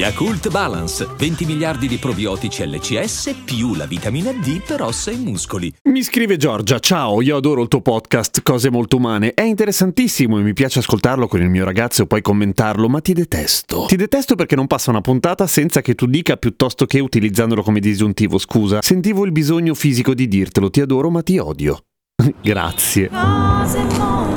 Yakult Balance, 20 miliardi di probiotici LCS più la vitamina D per ossa e muscoli. Mi scrive Giorgia, ciao, io adoro il tuo podcast Cose molto umane, è interessantissimo e mi piace ascoltarlo con il mio ragazzo e poi commentarlo, ma ti detesto. Ti detesto perché non passa una puntata senza che tu dica piuttosto che utilizzandolo come disgiuntivo, scusa. Sentivo il bisogno fisico di dirtelo, ti adoro ma ti odio. Grazie. Cose molto,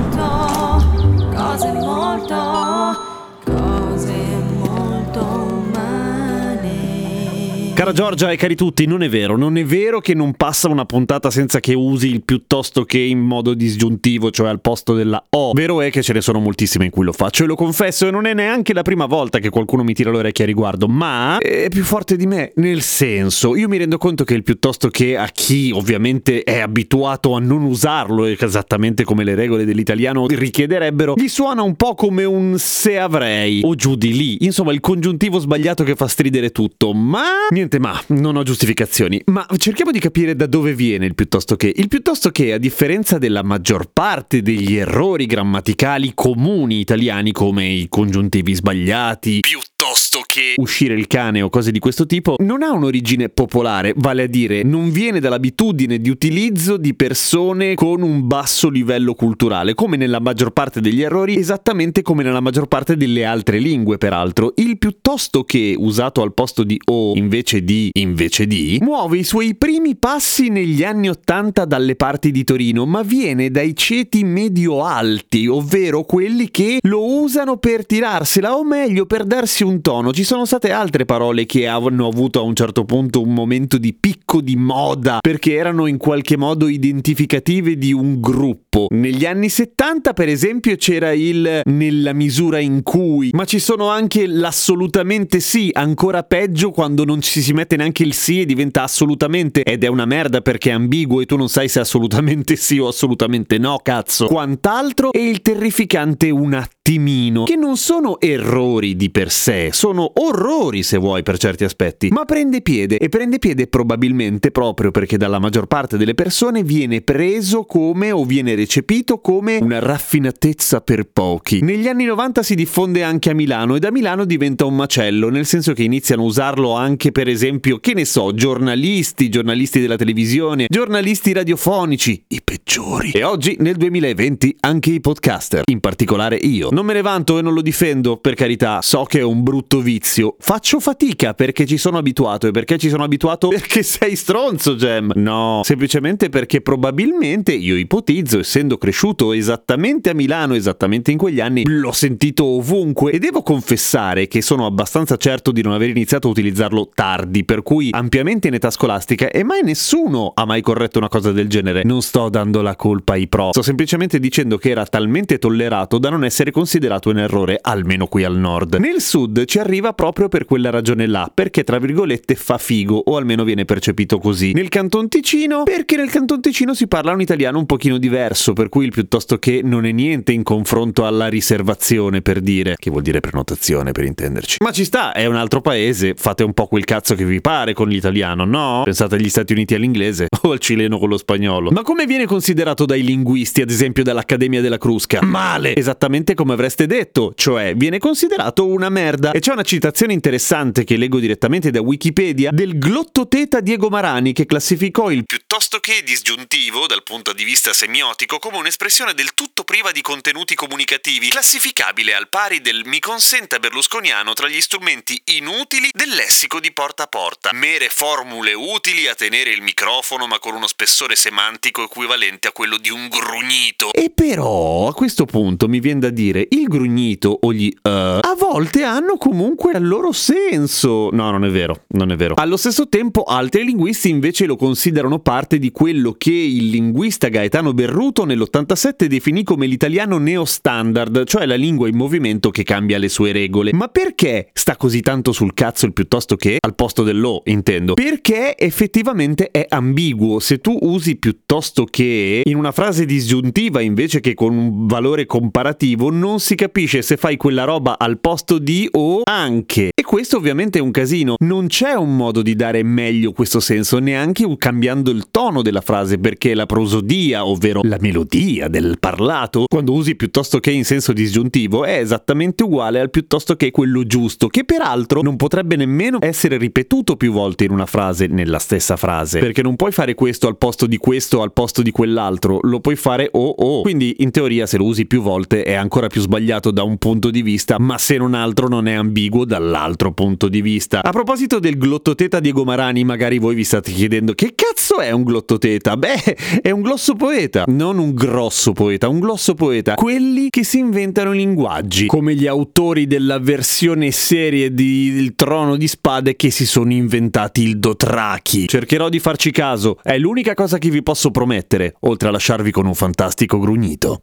Cara Giorgia e cari tutti, non è vero, non è vero che non passa una puntata senza che usi il piuttosto che in modo disgiuntivo, cioè al posto della O. Vero è che ce ne sono moltissime in cui lo faccio e lo confesso e non è neanche la prima volta che qualcuno mi tira le orecchie a riguardo, ma è più forte di me, nel senso, io mi rendo conto che il piuttosto che a chi ovviamente è abituato a non usarlo, esattamente come le regole dell'italiano richiederebbero, gli suona un po' come un se avrei o giù di lì, insomma il congiuntivo sbagliato che fa stridere tutto, ma niente ma, non ho giustificazioni, ma cerchiamo di capire da dove viene il piuttosto che. Il piuttosto che, a differenza della maggior parte degli errori grammaticali comuni italiani come i congiuntivi sbagliati, piuttosto che uscire il cane o cose di questo tipo, non ha un'origine popolare, vale a dire non viene dall'abitudine di utilizzo di persone con un basso livello culturale, come nella maggior parte degli errori, esattamente come nella maggior parte delle altre lingue, peraltro. Il piuttosto che, usato al posto di o invece di invece di, muove i suoi primi passi negli anni Ottanta dalle parti di Torino, ma viene dai ceti medio-alti, ovvero quelli che lo usano per tirarsela, o meglio per darsi un tono. Ci sono state altre parole che hanno avuto a un certo punto un momento di picco di moda, perché erano in qualche modo identificative di un gruppo. Negli anni 70, per esempio, c'era il nella misura in cui, ma ci sono anche l'assolutamente sì, ancora peggio quando non ci si mette neanche il sì e diventa assolutamente ed è una merda perché è ambiguo e tu non sai se assolutamente sì o assolutamente no, cazzo. Quant'altro e il terrificante un attimino, che non sono errori di per sé, sono orrori se vuoi per certi aspetti, ma prende piede e prende piede probabilmente proprio perché dalla maggior parte delle persone viene preso come o viene recepito come una raffinatezza per pochi. Negli anni 90 si diffonde anche a Milano e da Milano diventa un macello, nel senso che iniziano a usarlo anche per esempio, che ne so, giornalisti, giornalisti della televisione, giornalisti radiofonici, i peggiori. E oggi nel 2020 anche i podcaster, in particolare io. Non me ne vanto e non lo difendo, per carità, so che è un brutto vizio. Faccio fatica perché ci sono abituato e perché ci sono abituato perché sei stronzo, Gem. No, semplicemente perché probabilmente io ipotizzo, essendo cresciuto esattamente a Milano, esattamente in quegli anni, l'ho sentito ovunque e devo confessare che sono abbastanza certo di non aver iniziato a utilizzarlo tardi, per cui ampiamente in età scolastica e mai nessuno ha mai corretto una cosa del genere. Non sto dando la colpa ai pro, sto semplicemente dicendo che era talmente tollerato da non essere considerato un errore, almeno qui al nord. Nel sud ci arriva proprio per quella ragione là, perché tra virgolette fa figo, o almeno viene percepito così. Nel Canton Ticino, perché nel Canton Ticino si parla un italiano un pochino diverso, per cui il piuttosto che non è niente in confronto alla riservazione, per dire, che vuol dire prenotazione per intenderci. Ma ci sta, è un altro paese, fate un po' quel cazzo che vi pare con l'italiano, no? Pensate agli Stati Uniti all'inglese o al cileno con lo spagnolo. Ma come viene considerato dai linguisti, ad esempio dall'Accademia della Crusca? Male! Esattamente come avreste detto, cioè viene considerato una merda. E c'è una citazione interessante che leggo direttamente da Wikipedia del glottoteta Diego Marani che classificò il piuttosto che disgiuntivo dal punto di vista semiotico come un'espressione del tutto priva di contenuti comunicativi, classificabile al pari del mi consenta berlusconiano tra gli strumenti inutili del lessico di porta a porta, mere formule utili a tenere il microfono ma con uno spessore semantico equivalente a quello di un grugnito. E però a questo punto mi viene da dire il grugnito o gli uh, a volte hanno comunque il loro senso. No, non è vero, non è vero. Allo stesso tempo altri linguisti invece lo considerano parte di quello che il linguista Gaetano Berruto nell'87 definì come l'italiano neostandard, cioè la lingua in movimento che cambia le sue regole. Ma perché sta così tanto sul cazzo il piuttosto che al posto dell'o, intendo? Perché effettivamente è ambiguo. Se tu usi piuttosto che in una frase disgiuntiva invece che con un valore comparativo, non si capisce se fai quella roba al posto di o anche. E questo ovviamente è un casino. Non c'è un modo di dare meglio questo senso, neanche cambiando il tono della frase, perché la prosodia, ovvero la melodia del parlato, quando usi piuttosto che in senso disgiuntivo, è esattamente uguale al piuttosto che quello giusto, che peraltro non potrebbe nemmeno essere ripetuto più volte in una frase nella stessa frase, perché non puoi fare questo al posto di questo al posto di quell'altro, lo puoi fare o o. Quindi in teoria se lo usi più volte è ancora più sbagliato da un punto di vista, ma se non altro non è ambiguo dall'altro punto di vista. A proposito del glottoteta Diego Marani, magari voi vi state chiedendo che cazzo è un glottoteta? Beh, è un glosso poeta, non un grosso poeta, un glosso poeta. Quelli che si inventano linguaggi, come gli autori della versione serie di Il Trono di Spade che si sono inventati il Dotraki. Cercherò di farci caso, è l'unica cosa che vi posso promettere, oltre a lasciarvi con un fantastico grugnito.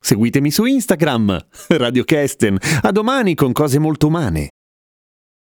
Seguitemi su Instagram, Radio Kesten. A domani con cose molto umane.